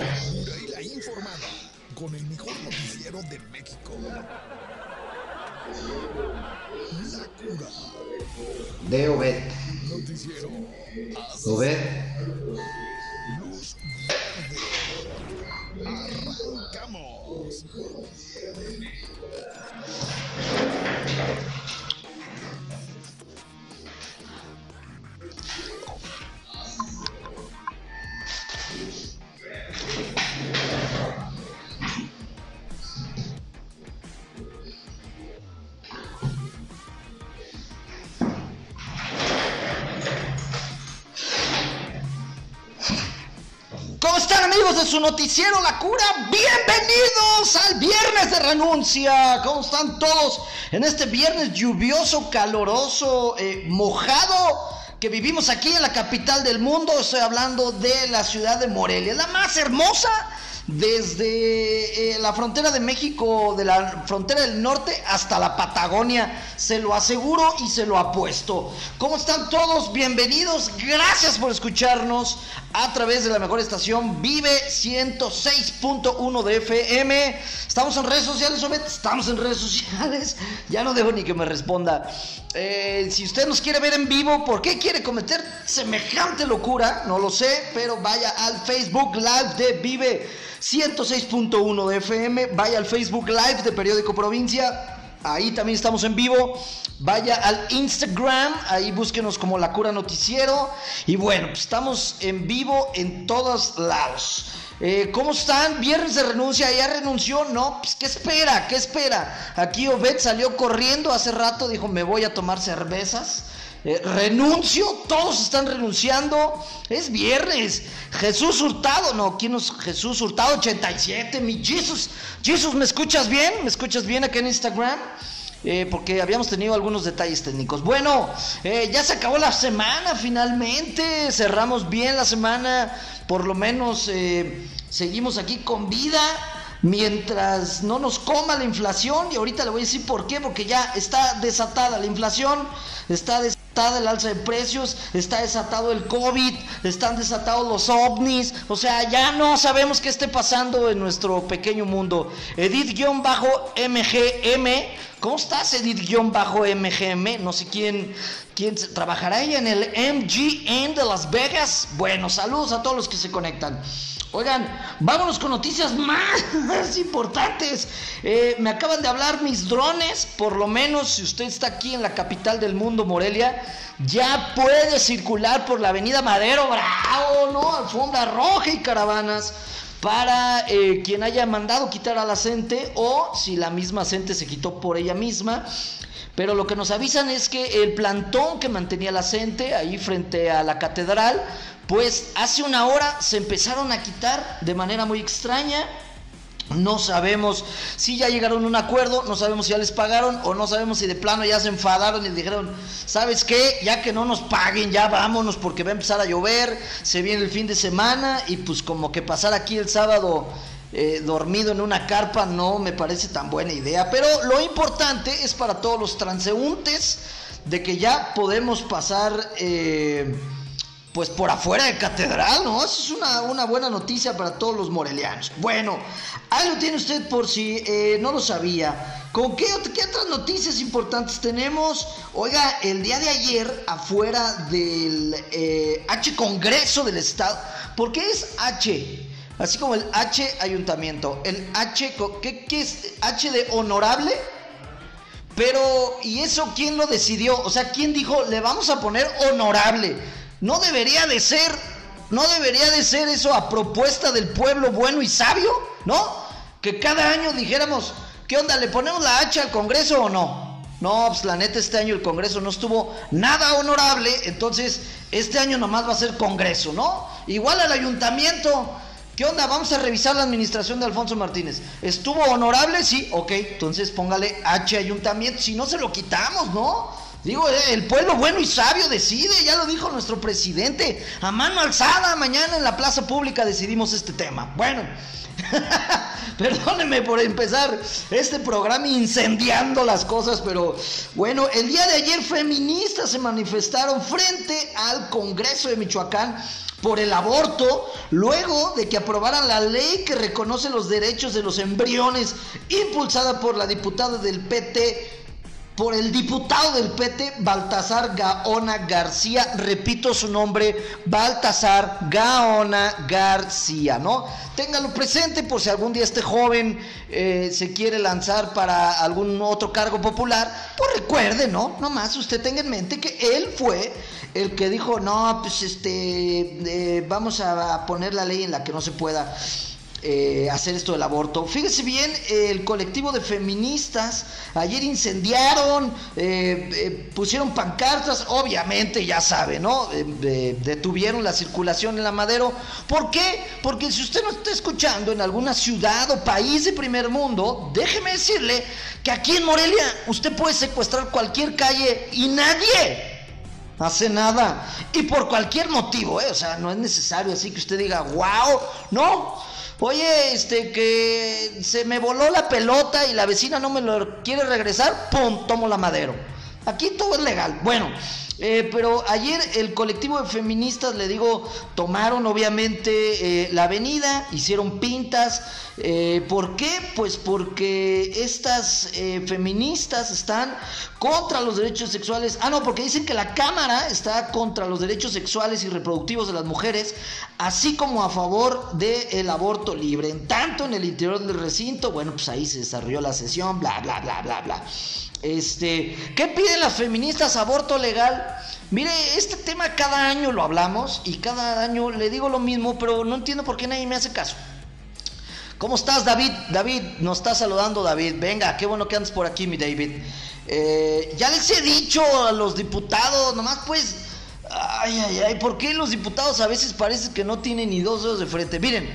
La y la informada con el mejor noticiero de México. La cura. De Obed. Noticiero. Obed. Luz verde. Arrancamos. Su noticiero La Cura? Bienvenidos al viernes de renuncia. ¿Cómo están todos en este viernes lluvioso, caloroso, eh, mojado que vivimos aquí en la capital del mundo? Estoy hablando de la ciudad de Morelia, la más hermosa desde eh, la frontera de México, de la frontera del norte hasta la Patagonia, se lo aseguro y se lo apuesto. ¿Cómo están todos? Bienvenidos, gracias por escucharnos a través de la mejor estación Vive 106.1 de FM. Estamos en redes sociales, Obed, estamos en redes sociales. Ya no dejo ni que me responda. Eh, si usted nos quiere ver en vivo, ¿por qué quiere cometer semejante locura? No lo sé, pero vaya al Facebook Live de Vive 106.1 de FM. Vaya al Facebook Live de Periódico Provincia. Ahí también estamos en vivo. Vaya al Instagram, ahí búsquenos como La Cura Noticiero. Y bueno, pues estamos en vivo en todos lados. Eh, ¿Cómo están? Viernes de renuncia, ¿ya renunció? No, pues ¿qué espera? ¿Qué espera? Aquí Obed salió corriendo hace rato, dijo, me voy a tomar cervezas. Eh, renuncio, todos están renunciando. Es viernes. Jesús Hurtado, no, ¿quién es Jesús Hurtado 87? Mi Jesús, Jesús, ¿me escuchas bien? ¿Me escuchas bien acá en Instagram? Eh, porque habíamos tenido algunos detalles técnicos. Bueno, eh, ya se acabó la semana finalmente. Cerramos bien la semana. Por lo menos eh, seguimos aquí con vida mientras no nos coma la inflación. Y ahorita le voy a decir por qué, porque ya está desatada la inflación, está desatada el alza de precios, está desatado el COVID, están desatados los ovnis. O sea, ya no sabemos qué esté pasando en nuestro pequeño mundo. Edith-MGM. ¿Cómo estás, Edith-MGM? No sé quién, quién trabajará ella en el MGM de Las Vegas. Bueno, saludos a todos los que se conectan. Oigan, vámonos con noticias más importantes. Eh, me acaban de hablar mis drones, por lo menos si usted está aquí en la capital del mundo, Morelia, ya puede circular por la avenida Madero Bravo, ¿no? Alfombra roja y caravanas para eh, quien haya mandado quitar a la o si la misma CENTE se quitó por ella misma. Pero lo que nos avisan es que el plantón que mantenía la CENTE ahí frente a la catedral, pues hace una hora se empezaron a quitar de manera muy extraña. No sabemos si ya llegaron a un acuerdo, no sabemos si ya les pagaron o no sabemos si de plano ya se enfadaron y dijeron, ¿sabes qué? Ya que no nos paguen, ya vámonos porque va a empezar a llover, se viene el fin de semana y pues como que pasar aquí el sábado eh, dormido en una carpa no me parece tan buena idea. Pero lo importante es para todos los transeúntes de que ya podemos pasar... Eh, pues por afuera de catedral, ¿no? Eso es una, una, buena noticia para todos los morelianos. Bueno, ahí lo tiene usted por si eh, no lo sabía. ¿Con qué, otras noticias importantes tenemos? Oiga, el día de ayer, afuera del eh, H Congreso del Estado, ¿por qué es H? Así como el H Ayuntamiento. El H, ¿qué, qué es? H de honorable. Pero, ¿y eso quién lo decidió? O sea, ¿quién dijo, le vamos a poner honorable? No debería de ser, no debería de ser eso a propuesta del pueblo bueno y sabio, ¿no? Que cada año dijéramos, ¿qué onda? ¿Le ponemos la hacha al Congreso o no? No, pues la neta este año el Congreso no estuvo nada honorable, entonces este año nomás va a ser Congreso, ¿no? Igual al ayuntamiento, ¿qué onda? Vamos a revisar la administración de Alfonso Martínez. ¿Estuvo honorable? Sí, ok, entonces póngale H ayuntamiento, si no se lo quitamos, ¿no? Digo, el pueblo bueno y sabio decide, ya lo dijo nuestro presidente. A mano alzada, mañana en la plaza pública decidimos este tema. Bueno, perdónenme por empezar este programa incendiando las cosas, pero bueno, el día de ayer feministas se manifestaron frente al Congreso de Michoacán por el aborto, luego de que aprobaran la ley que reconoce los derechos de los embriones, impulsada por la diputada del PT, por el diputado del PT, Baltasar Gaona García, repito su nombre, Baltasar Gaona García, ¿no? Téngalo presente por si algún día este joven eh, se quiere lanzar para algún otro cargo popular, pues recuerde, ¿no? Nomás usted tenga en mente que él fue el que dijo, no, pues este, eh, vamos a poner la ley en la que no se pueda eh, hacer esto del aborto. Fíjese bien, el colectivo de feministas ayer incendiaron, eh, eh, pusieron pancartas, obviamente ya sabe, ¿no? detuvieron la circulación en la Madero. ¿Por qué? Porque si usted no está escuchando en alguna ciudad o país de primer mundo, déjeme decirle que aquí en Morelia usted puede secuestrar cualquier calle y nadie hace nada. Y por cualquier motivo, ¿eh? O sea, no es necesario así que usted diga, wow, no. Oye, este, que se me voló la pelota y la vecina no me lo quiere regresar, ¡pum! Tomo la madero. Aquí todo es legal. Bueno, eh, pero ayer el colectivo de feministas, le digo, tomaron obviamente eh, la avenida, hicieron pintas. Eh, ¿Por qué? Pues porque estas feministas están contra los derechos sexuales. Ah, no, porque dicen que la Cámara está contra los derechos sexuales y reproductivos de las mujeres, así como a favor del aborto libre. En tanto en el interior del recinto, bueno, pues ahí se desarrolló la sesión, bla, bla, bla, bla, bla. Este, ¿qué piden las feministas? Aborto legal. Mire, este tema cada año lo hablamos y cada año le digo lo mismo, pero no entiendo por qué nadie me hace caso. ¿Cómo estás, David? David, nos está saludando David. Venga, qué bueno que andas por aquí, mi David. Eh, ya les he dicho a los diputados, nomás pues, ay, ay, ay, ¿por qué los diputados a veces parece que no tienen ni dos dedos de frente? Miren,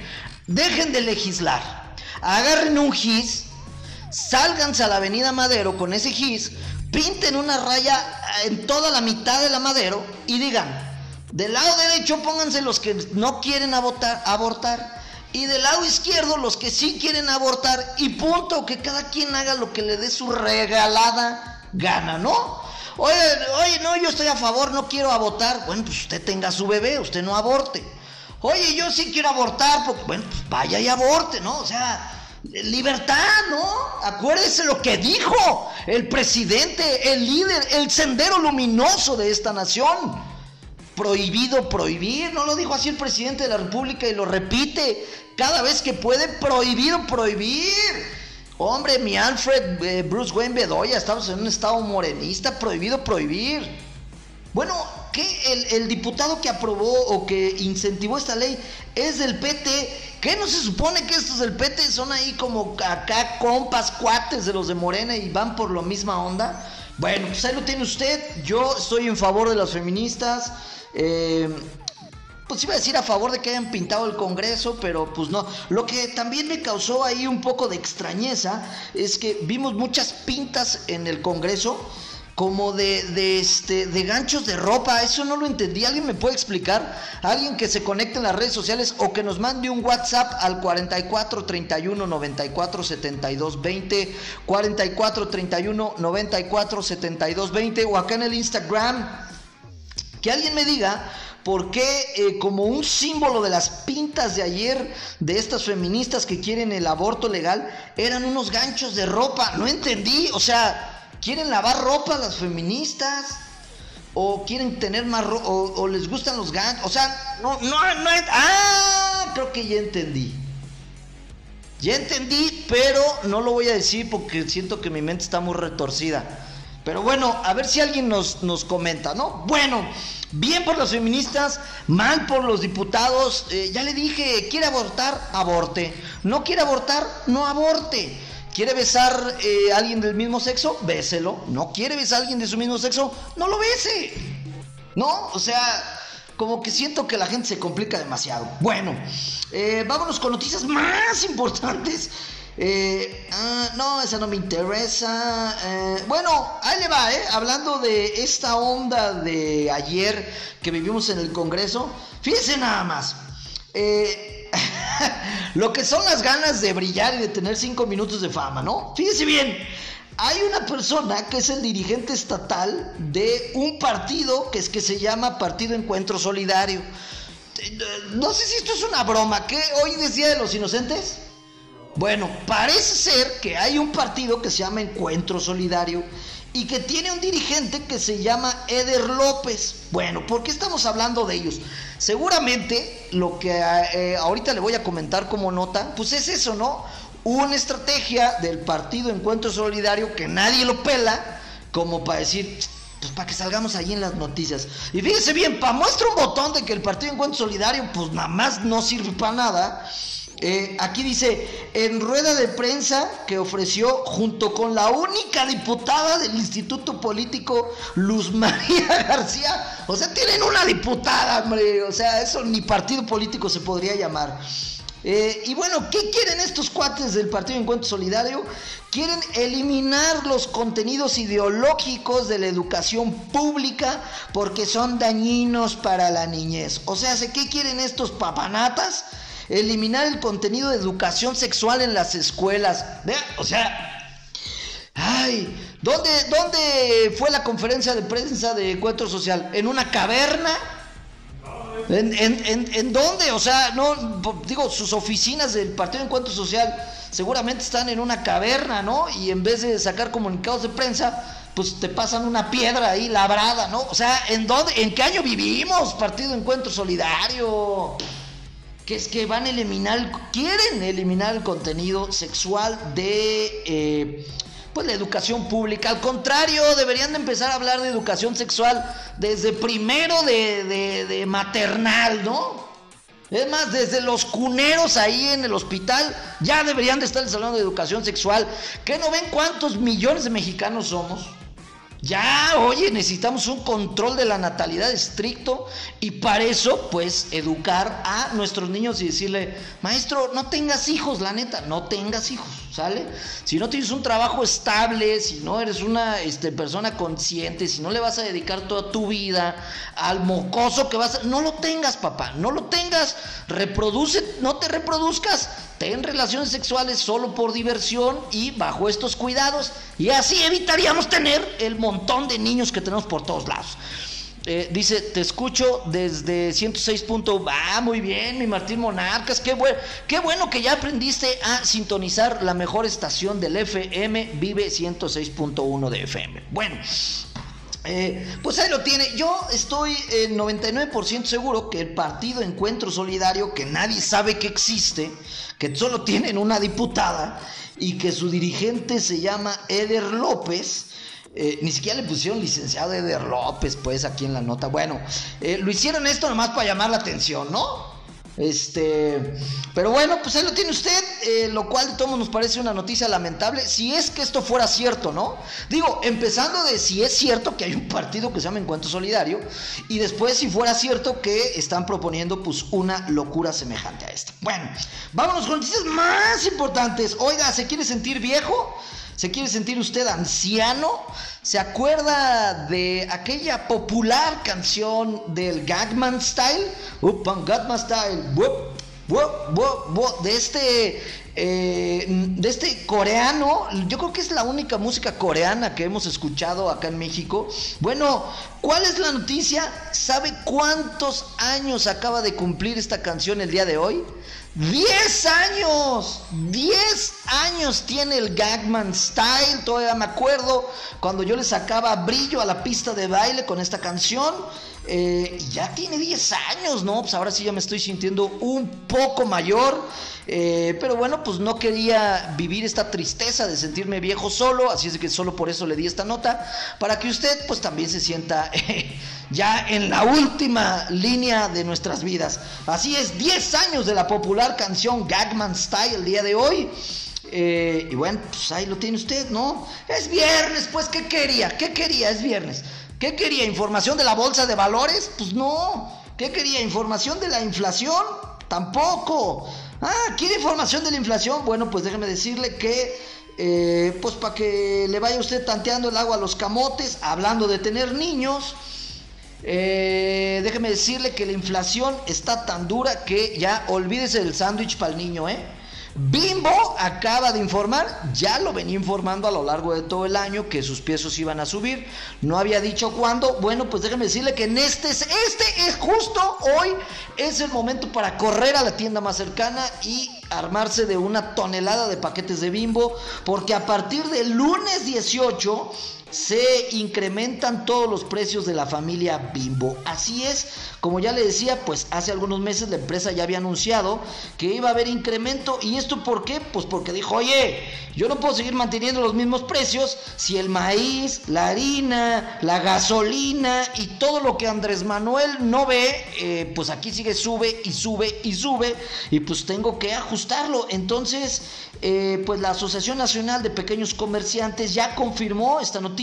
dejen de legislar, agarren un gis sálganse a la avenida Madero con ese gis, pinten una raya en toda la mitad de la Madero y digan, del lado derecho pónganse los que no quieren abortar, abortar y del lado izquierdo los que sí quieren abortar y punto, que cada quien haga lo que le dé su regalada gana, ¿no? Oye, oye, no, yo estoy a favor, no quiero abortar. Bueno, pues usted tenga su bebé, usted no aborte. Oye, yo sí quiero abortar, porque, bueno, pues vaya y aborte, ¿no? O sea, Libertad, ¿no? Acuérdese lo que dijo el presidente, el líder, el sendero luminoso de esta nación. Prohibido prohibir, no lo dijo así el presidente de la República y lo repite cada vez que puede, prohibido prohibir. Hombre, mi Alfred eh, Bruce Wayne Bedoya, estamos en un estado morenista, prohibido prohibir. Bueno, ¿qué? El, el, diputado que aprobó o que incentivó esta ley es del PT ¿Qué no se supone que estos del PT son ahí como acá compas, cuates de los de Morena y van por la misma onda? Bueno, pues ahí lo tiene usted. Yo estoy en favor de las feministas. Eh, pues iba a decir a favor de que hayan pintado el Congreso, pero pues no. Lo que también me causó ahí un poco de extrañeza es que vimos muchas pintas en el Congreso como de, de, este, de ganchos de ropa. Eso no lo entendí. ¿Alguien me puede explicar? Alguien que se conecte en las redes sociales o que nos mande un WhatsApp al 44 31 94 72 20, 44 31 94 72 20 o acá en el Instagram. Que alguien me diga por qué eh, como un símbolo de las pintas de ayer de estas feministas que quieren el aborto legal eran unos ganchos de ropa. No entendí. O sea... ¿Quieren lavar ropa las feministas? ¿O quieren tener más ropa? O, les gustan los ganchos? O sea, no, no, no. Ah, creo que ya entendí. Ya entendí, pero no lo voy a decir porque siento que mi mente está muy retorcida. Pero bueno, a ver si alguien nos, nos comenta, ¿no? Bueno, bien por las feministas, mal por los diputados. Eh, ya le dije, quiere abortar, aborte. No quiere abortar, no aborte. ¿Quiere besar eh, a alguien del mismo sexo? Béselo. ¿No quiere besar a alguien de su mismo sexo? No lo bese. ¿No? O sea, como que siento que la gente se complica demasiado. Bueno, eh, vámonos con noticias más importantes. Eh, ah, no, esa no me interesa. bueno, ahí le va, ¿eh? Hablando de esta onda de ayer que vivimos en el Congreso. Fíjense nada más. Eh, lo que son las ganas de brillar y de tener cinco minutos de fama, ¿no? Fíjese bien, hay una persona que es el dirigente estatal de un partido que es que se llama Partido Encuentro Solidario. no sé si esto es una broma, ¿qué? ¿Hoy es Día de los Inocentes? Bueno, parece ser que hay un partido que se llama Encuentro Solidario y que tiene un dirigente que se llama Eder López. Bueno, ¿por qué estamos hablando de ellos? Seguramente lo que eh, ahorita le voy a comentar como nota, pues es eso, ¿no? Una estrategia del partido Encuentro Solidario que nadie lo pela, como para decir, pues para que salgamos ahí en las noticias. Y fíjese bien, para muestra un botón de que el partido Encuentro Solidario, pues nada más no sirve para nada eh, aquí dice, en rueda de prensa que ofreció junto con la única diputada del Instituto Político, Luz María García. O sea, tienen una diputada, hombre. O sea, eso ni partido político se podría llamar. Eh, y bueno, ¿qué quieren estos cuates del Partido Encuentro Solidario? Quieren eliminar los contenidos ideológicos de la educación pública porque son dañinos para la niñez. O sea, ¿qué quieren estos papanatas? Eliminar el contenido de educación sexual en las escuelas. O sea, ay, ¿dónde, ¿dónde fue la conferencia de prensa de encuentro social? ¿En una caverna? ¿En, en, en, dónde? O sea, no, digo, sus oficinas del Partido de Encuentro Social seguramente están en una caverna, ¿no? Y en vez de sacar comunicados de prensa, pues te pasan una piedra ahí labrada, ¿no? O sea, ¿en dónde, en qué año vivimos, Partido Encuentro Solidario? Que es que van a eliminar, quieren eliminar el contenido sexual de eh, pues la educación pública. Al contrario, deberían de empezar a hablar de educación sexual desde primero de, de maternal, ¿no? Es más, desde los cuneros ahí en el hospital ya deberían de estar hablando de educación sexual. ¿Qué no ven cuántos millones de mexicanos somos? Ya, oye, necesitamos un control de la natalidad estricto y para eso, pues, educar a nuestros niños y decirle, maestro, no tengas hijos, la neta, no tengas hijos, ¿sale? Si no tienes un trabajo estable, si no eres una este, persona consciente, si no le vas a dedicar toda tu vida al mocoso que vas a... No lo tengas, papá, no lo tengas, reproduce, no te reproduzcas ten relaciones sexuales solo por diversión y bajo estos cuidados y así evitaríamos tener el montón de niños que tenemos por todos lados. Eh, dice, te escucho desde 106. Ah, muy bien, mi Martín Monarcas. Qué, qué bueno que ya aprendiste a sintonizar la mejor estación del FM, Vive 106.1 de FM. Bueno, eh, pues ahí lo tiene. Yo estoy en 99% seguro que el partido Encuentro Solidario, que nadie sabe que existe, que solo tienen una diputada y que su dirigente se llama Eder López, eh, ni siquiera le pusieron licenciado Eder López, pues aquí en la nota. Bueno, eh, lo hicieron esto nomás para llamar la atención, ¿no? Este, pero bueno, pues ahí lo tiene usted, eh, lo cual de todos nos parece una noticia lamentable, si es que esto fuera cierto, ¿no? Digo, empezando de si es cierto que hay un partido que se llama Encuentro Solidario, y después si fuera cierto que están proponiendo pues una locura semejante a esta. Bueno, vámonos con noticias más importantes. Oiga, ¿se quiere sentir viejo? ¿Se quiere sentir usted anciano? ¿Se acuerda de aquella popular canción del Gagman Style? Gagman Style. de este eh, de este coreano, yo creo que es la única música coreana que hemos escuchado acá en México. Bueno, ¿cuál es la noticia? ¿Sabe cuántos años acaba de cumplir esta canción el día de hoy? 10 años, 10 tiene el Gagman Style, todavía me acuerdo cuando yo le sacaba brillo a la pista de baile con esta canción. Eh, ya tiene 10 años, ¿no? Pues ahora sí ya me estoy sintiendo un poco mayor. Eh, pero bueno, pues no quería vivir esta tristeza de sentirme viejo solo, así es que solo por eso le di esta nota, para que usted pues también se sienta ya en la última línea de nuestras vidas. Así es, 10 años de la popular canción Gagman Style el día de hoy. Eh, y bueno, pues ahí lo tiene usted, ¿no? Es viernes, pues, ¿qué quería? ¿Qué quería? Es viernes. ¿Qué quería? ¿Información de la bolsa de valores? Pues no. ¿Qué quería? ¿Información de la inflación? Tampoco. Ah, ¿quiere información de la inflación? Bueno, pues déjeme decirle que, eh, pues para que le vaya usted tanteando el agua a los camotes, hablando de tener niños, eh, déjeme decirle que la inflación está tan dura que ya olvídese del sándwich para el niño, ¿eh? Bimbo acaba de informar, ya lo venía informando a lo largo de todo el año que sus piezos iban a subir. No había dicho cuándo. Bueno, pues déjeme decirle que en este, este es justo hoy, es el momento para correr a la tienda más cercana y armarse de una tonelada de paquetes de bimbo, porque a partir del lunes 18 se incrementan todos los precios de la familia Bimbo. Así es, como ya le decía, pues hace algunos meses la empresa ya había anunciado que iba a haber incremento. ¿Y esto por qué? Pues porque dijo, oye, yo no puedo seguir manteniendo los mismos precios si el maíz, la harina, la gasolina y todo lo que Andrés Manuel no ve, eh, pues aquí sigue sube y sube y sube y pues tengo que ajustarlo. Entonces, eh, pues la Asociación Nacional de Pequeños Comerciantes ya confirmó esta noticia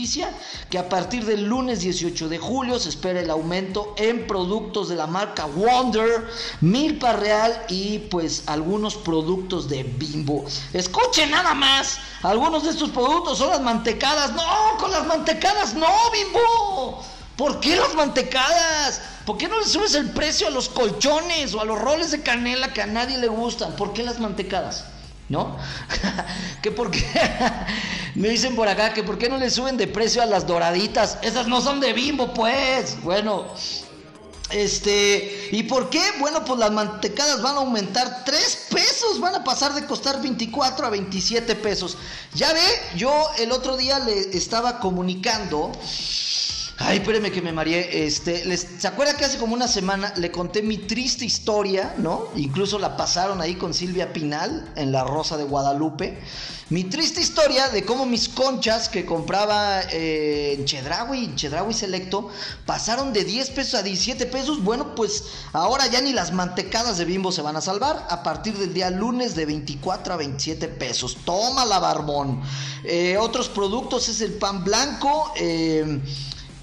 que a partir del lunes 18 de julio se espera el aumento en productos de la marca Wonder, Milpa Real y pues algunos productos de Bimbo. Escuchen nada más, algunos de estos productos son las mantecadas. No, con las mantecadas no, Bimbo. ¿Por qué las mantecadas? ¿Por qué no le subes el precio a los colchones o a los roles de canela que a nadie le gustan? ¿Por qué las mantecadas? ¿No? que porque me dicen por acá que por qué no le suben de precio a las doraditas, esas no son de bimbo, pues. Bueno, este, ¿y por qué? Bueno, pues las mantecadas van a aumentar 3 pesos, van a pasar de costar 24 a 27 pesos. Ya ve, yo el otro día le estaba comunicando Ay, espéreme que me mareé. Este, ¿Se acuerda que hace como una semana le conté mi triste historia, ¿no? Incluso la pasaron ahí con Silvia Pinal en La Rosa de Guadalupe. Mi triste historia de cómo mis conchas que compraba eh, en Chedraui, en Chedraui Selecto, pasaron de 10 pesos a 17 pesos. Bueno, pues ahora ya ni las mantecadas de bimbo se van a salvar. A partir del día lunes de 24 a 27 pesos. Toma la barbón. Eh, otros productos es el pan blanco. Eh,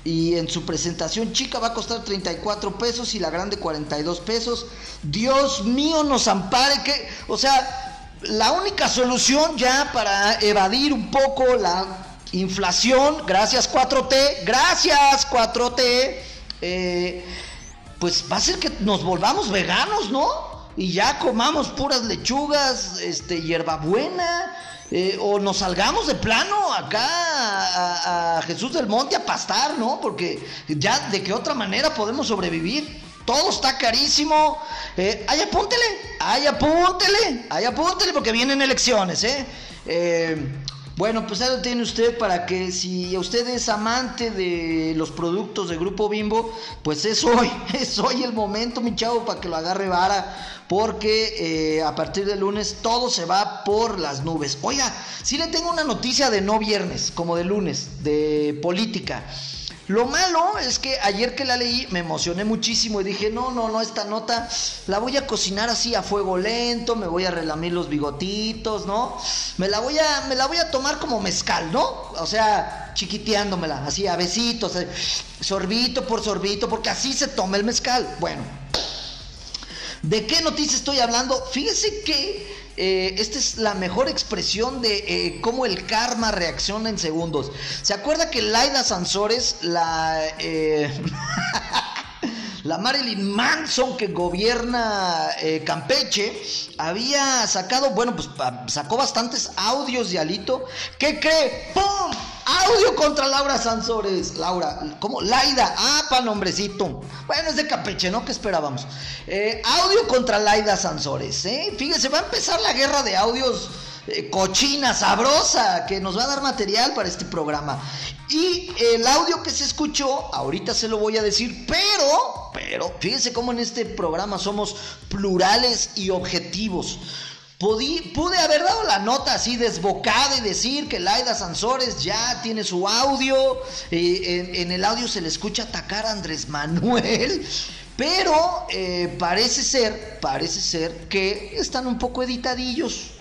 y en su presentación chica va a costar 34 pesos y la grande 42 pesos. Dios mío, nos ampare que, o sea, la única solución ya para evadir un poco la inflación, gracias 4T, gracias 4T, eh, pues va a ser que nos volvamos veganos, ¿no? Y ya comamos puras lechugas, este, hierbabuena eh, o nos salgamos de plano acá a, Jesús del Monte a pastar, ¿no? Porque ya de qué otra manera podemos sobrevivir. Todo está carísimo. Eh, ay, apúntele, ay, apúntele, ay, apúntele, porque vienen elecciones, ¿eh? eh bueno, pues ahí lo tiene usted para que si usted es amante de los productos de Grupo Bimbo, pues es hoy, es hoy el momento, mi chavo, para que lo agarre vara, porque eh, a partir de lunes todo se va por las nubes. Oiga, si le tengo una noticia de no viernes, como de lunes, de política. Lo malo es que ayer que la leí me emocioné muchísimo y dije, no, no, no, esta nota la voy a cocinar así a fuego lento, me voy a relamir los bigotitos, ¿no? Me la voy a, me la voy a tomar como mezcal, ¿no? O sea, chiquiteándomela, así a besitos, eh, sorbito por sorbito, porque así se toma el mezcal. Bueno, ¿de qué noticia estoy hablando? Fíjese que eh, esta es la mejor expresión de eh, cómo el karma reacciona en segundos. ¿Se acuerda que Laida Sansores, la... Eh, la Marilyn Manson que gobierna Campeche había sacado, bueno, pues sacó bastantes audios de Alito. ¿Qué cree? ¡Pum! Audio contra Laura Sansores. Laura, ¿cómo? Laida. Ah, pa' nombrecito. Bueno, es de Capeche, ¿no? ¿Qué esperábamos? Eh, audio contra Laida Sansores, ¿eh? Fíjense, va a empezar la guerra de audios eh, cochina, sabrosa, que nos va a dar material para este programa. Y el audio que se escuchó, ahorita se lo voy a decir, pero, pero, fíjense cómo en este programa somos plurales y objetivos pude haber dado la nota así desbocada y decir que Laida Sansores ya tiene su audio. en, el audio se le escucha atacar a Andrés Manuel. Pero eh, parece ser, parece ser que están un poco editadillos.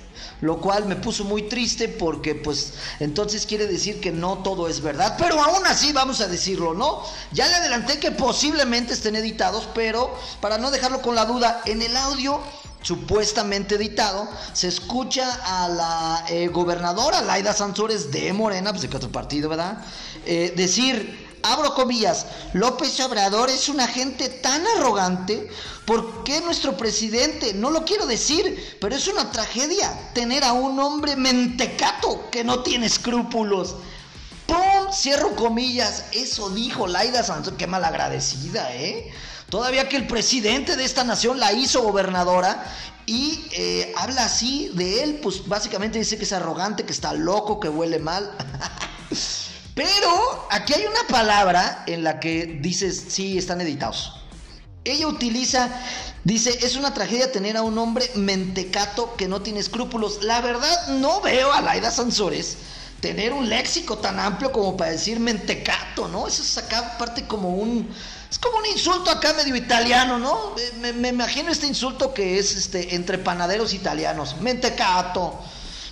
Lo cual me puso muy triste porque pues entonces quiere decir que no todo es verdad. Pero aún así vamos a decirlo, ¿no? Ya le adelanté que posiblemente estén editados, pero para no dejarlo con la duda, en el audio supuestamente editado, se escucha a la eh, gobernadora Laida Sansores de Morena, pues de que otro partido, ¿verdad? Eh, decir, abro comillas, López Obrador es una gente tan arrogante, ¿por qué nuestro presidente? No lo quiero decir, pero es una tragedia tener a un hombre mentecato que no tiene escrúpulos. ¡Pum! Cierro comillas. Eso dijo Laida Sansón. Qué malagradecida, ¿eh? Todavía que el presidente de esta nación la hizo gobernadora y eh, habla así de él, pues básicamente dice que es arrogante, que está loco, que huele mal. Pero aquí hay una palabra en la que dices, sí, están editados. Ella utiliza, dice, es una tragedia tener a un hombre mentecato que no tiene escrúpulos. La verdad, no veo a Laida Sansores tener un léxico tan amplio como para decir mentecato, ¿no? Eso es acá parte como un... Es como un insulto acá medio italiano, ¿no? Me, imagino este insulto que es este, entre panaderos italianos. Mentecato.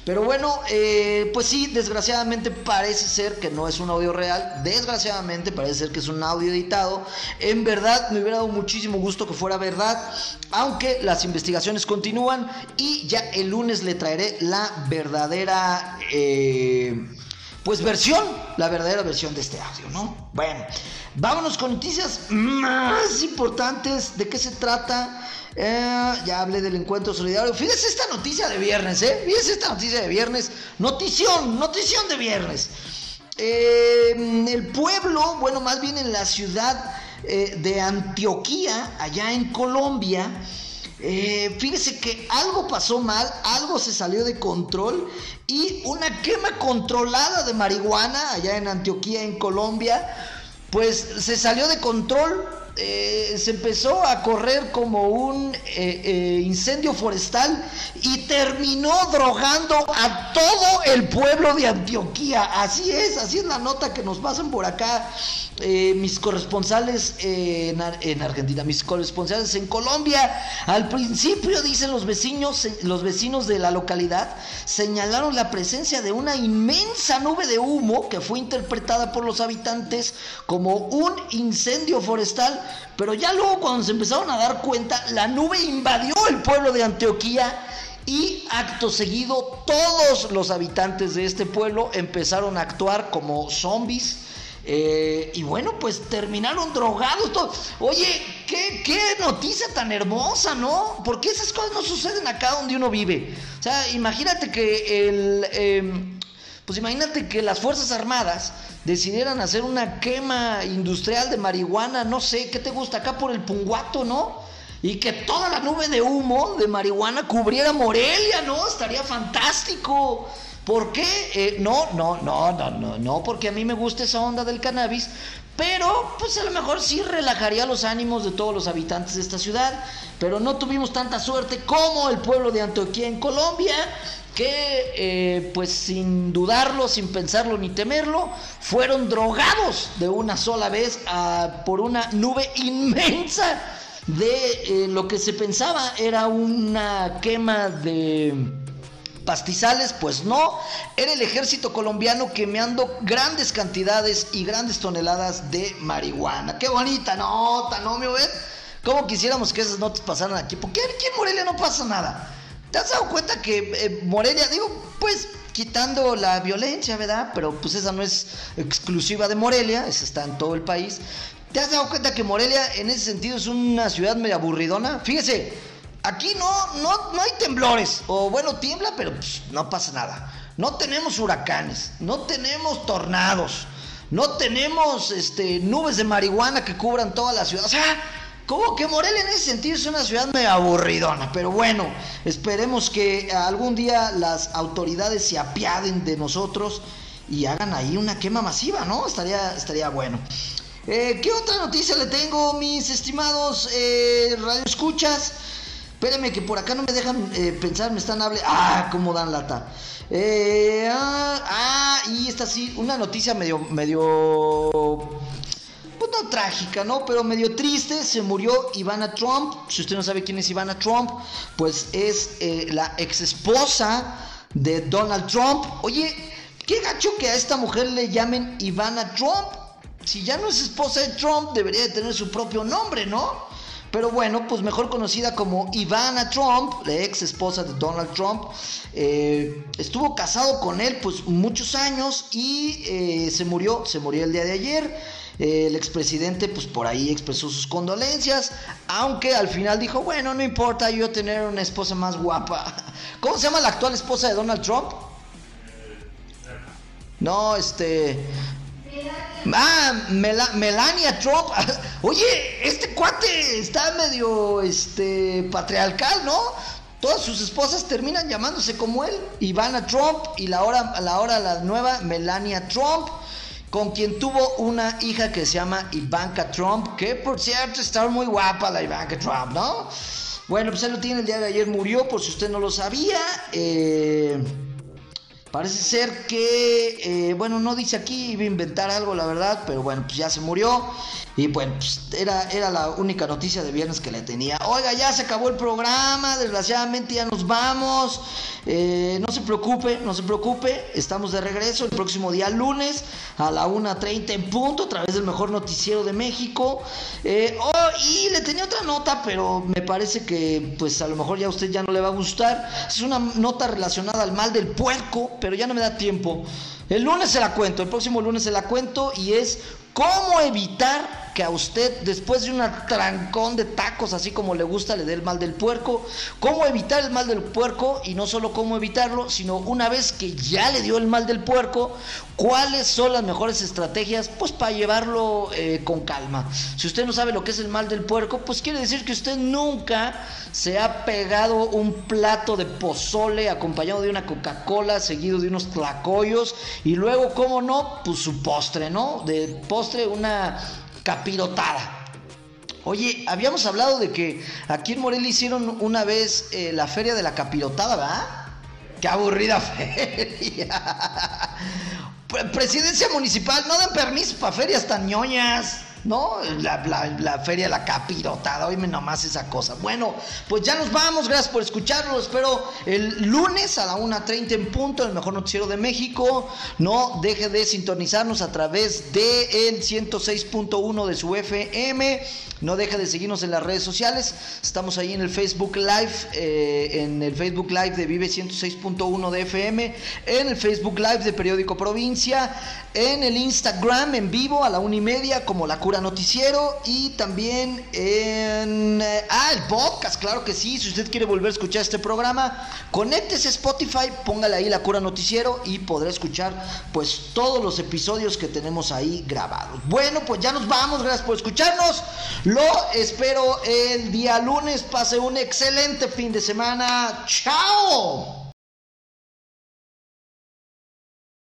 Pero bueno, eh, pues sí, desgraciadamente parece ser que no es un audio real. Desgraciadamente parece ser que es un audio editado. En verdad me hubiera dado muchísimo gusto que fuera verdad. Aunque las investigaciones continúan y ya el lunes le traeré la verdadera... Eh, pues versión, la verdadera versión de este audio, ¿no? Bueno, vámonos con noticias más importantes. ¿De qué se trata? Eh, ya hablé del encuentro solidario. Fíjese esta noticia de viernes, ¿eh? Fíjese esta noticia de viernes. Notición, notición de viernes. Eh, el pueblo, bueno, más bien en la ciudad eh, de Antioquía, allá en Colombia, fíjese que algo pasó mal, algo se salió de control y una quema controlada de marihuana allá en Antioquía, en Colombia, pues se salió de control eh, se empezó a correr como un eh, eh, incendio forestal y terminó drogando a todo el pueblo de Antioquía. Así es, así es la nota que nos pasan por acá mis corresponsales en, en, Argentina, mis corresponsales en Colombia. Al principio, dicen los vecinos, los vecinos de la localidad, señalaron la presencia de una inmensa nube de humo que fue interpretada por los habitantes como un incendio forestal pero ya luego cuando se empezaron a dar cuenta, la nube invadió el pueblo de Antioquía y acto seguido todos los habitantes de este pueblo empezaron a actuar como zombies. Eh, y bueno, pues terminaron drogados. Oye, ¿qué, ¿qué, noticia tan hermosa, ¿no? Porque esas cosas no suceden acá donde uno vive. O sea, imagínate que el... Em, pues imagínate que las Fuerzas Armadas decidieran hacer una quema industrial de marihuana, no sé, ¿qué te gusta acá por el Punguato, no? Y que toda la nube de humo de marihuana cubriera Morelia, ¿no? Estaría fantástico. ¿Por qué? Eh, no, no, no, no, no, no, porque a mí me gusta esa onda del cannabis, pero pues a lo mejor sí relajaría los ánimos de todos los habitantes de esta ciudad, pero no tuvimos tanta suerte como el pueblo de Antioquia en Colombia, que eh, pues sin dudarlo, sin pensarlo ni temerlo, fueron drogados de una sola vez ah, por una nube inmensa de eh, lo que se pensaba era una quema de pastizales, pues no, era el ejército colombiano quemando grandes cantidades y grandes toneladas de marihuana. Qué bonita nota, ¿no, ven? ¿Cómo quisiéramos que esas notas pasaran aquí? Porque aquí en Morelia no pasa nada. ¿Te has dado cuenta que eh, Morelia, digo, pues quitando la violencia, ¿verdad? Pero pues esa no es exclusiva de Morelia, esa está en todo el país. ¿Te has dado cuenta que Morelia en ese sentido es una ciudad medio aburridona? Fíjese, aquí no, no, no hay temblores, o bueno, tiembla, pero pues, no pasa nada. No tenemos huracanes, no tenemos tornados, no tenemos este, nubes de marihuana que cubran toda la ciudad. O sea, como que Morelia en ese sentido es una ciudad medio aburridona, pero bueno, esperemos que algún día las autoridades se apiaden de nosotros y hagan ahí una quema masiva, ¿no? Estaría, estaría bueno. Eh, ¿Qué otra noticia le tengo, mis estimados eh, radioescuchas? Espérenme que por acá no me dejan eh, pensar, me están hablando. Ah, cómo dan lata. Eh, ah, ah, y esta sí, una noticia medio, medio no trágica, ¿no? Pero medio triste, se murió Ivana Trump. Si usted no sabe quién es Ivana Trump, pues es eh, la ex esposa de Donald Trump. Oye, qué gacho que a esta mujer le llamen Ivana Trump. Si ya no es esposa de Trump, debería de tener su propio nombre, ¿no? Pero bueno, pues mejor conocida como Ivana Trump, la ex esposa de Donald Trump, eh, estuvo casado con él pues muchos años y eh, se murió, se murió el día de ayer. El expresidente pues por ahí expresó sus condolencias, aunque al final dijo, bueno, no importa yo tener una esposa más guapa. ¿Cómo se llama la actual esposa de Donald Trump? No, este... Ah, Melania Trump. Oye, este cuate está medio este patriarcal, ¿no? Todas sus esposas terminan llamándose como él. Ivana Trump y la hora, la hora la nueva Melania Trump, con quien tuvo una hija que se llama Ivanka Trump, que por cierto está muy guapa la Ivanka Trump, ¿no? Bueno, pues él lo tiene el día de ayer, murió, por si usted no lo sabía. Eh, parece ser que, eh, bueno, no dice aquí, iba a inventar algo, la verdad, pero bueno, pues ya se murió. Y bueno, pues era, era la única noticia de viernes que le tenía. Oiga, ya se acabó el programa, desgraciadamente ya nos vamos. Eh, no se preocupe, no se preocupe, estamos de regreso el próximo día lunes a la 1.30 en punto a través del mejor noticiero de México. Eh, oh, y le tenía otra nota, pero me parece que pues a lo mejor ya a usted ya no le va a gustar. Es una nota relacionada al mal del puerco, pero ya no me da tiempo. El lunes se la cuento, el próximo lunes se la cuento y es cómo evitar que a usted, después de un trancón de tacos, así como le gusta, le dé el mal del puerco. ¿Cómo evitar el mal del puerco? Y no solo cómo evitarlo, sino una vez que ya le dio el mal del puerco, ¿cuáles son las mejores estrategias? Pues para llevarlo eh, con calma. Si usted no sabe lo que es el mal del puerco, pues quiere decir que usted nunca se ha pegado un plato de pozole acompañado de una Coca-Cola, seguido de unos tlacoyos, y luego, ¿cómo no? Pues su postre, ¿no? De postre una capirotada. Oye, habíamos hablado de que aquí en Morelia hicieron una vez eh, la feria de la capirotada, ¿verdad? Qué aburrida feria. Presidencia municipal, no dan permiso para ferias tan ñoñas. ¿No? La, feria, la capirotada, oíme nomás esa cosa. Bueno, pues ya nos vamos, gracias por escucharlo, espero el lunes a la 1.30 en punto, el mejor noticiero de México. No deje de sintonizarnos a través de el 106.1 de su FM. No deje de seguirnos en las redes sociales. Estamos ahí en el Facebook Live, eh, en el Facebook Live de Vive 106.1 de FM, en el Facebook Live de Periódico Provincia, en el Instagram en vivo a la una y media como La Cura Noticiero y también en... Eh, ah, el podcast, claro que sí. Si usted quiere volver a escuchar este programa, conéctese a Spotify, póngale ahí La Cura Noticiero y podrá escuchar pues todos los episodios que tenemos ahí grabados. Bueno, pues ya nos vamos. Gracias por escucharnos. Lo espero el día lunes. Pase un excelente fin de semana. ¡Chao!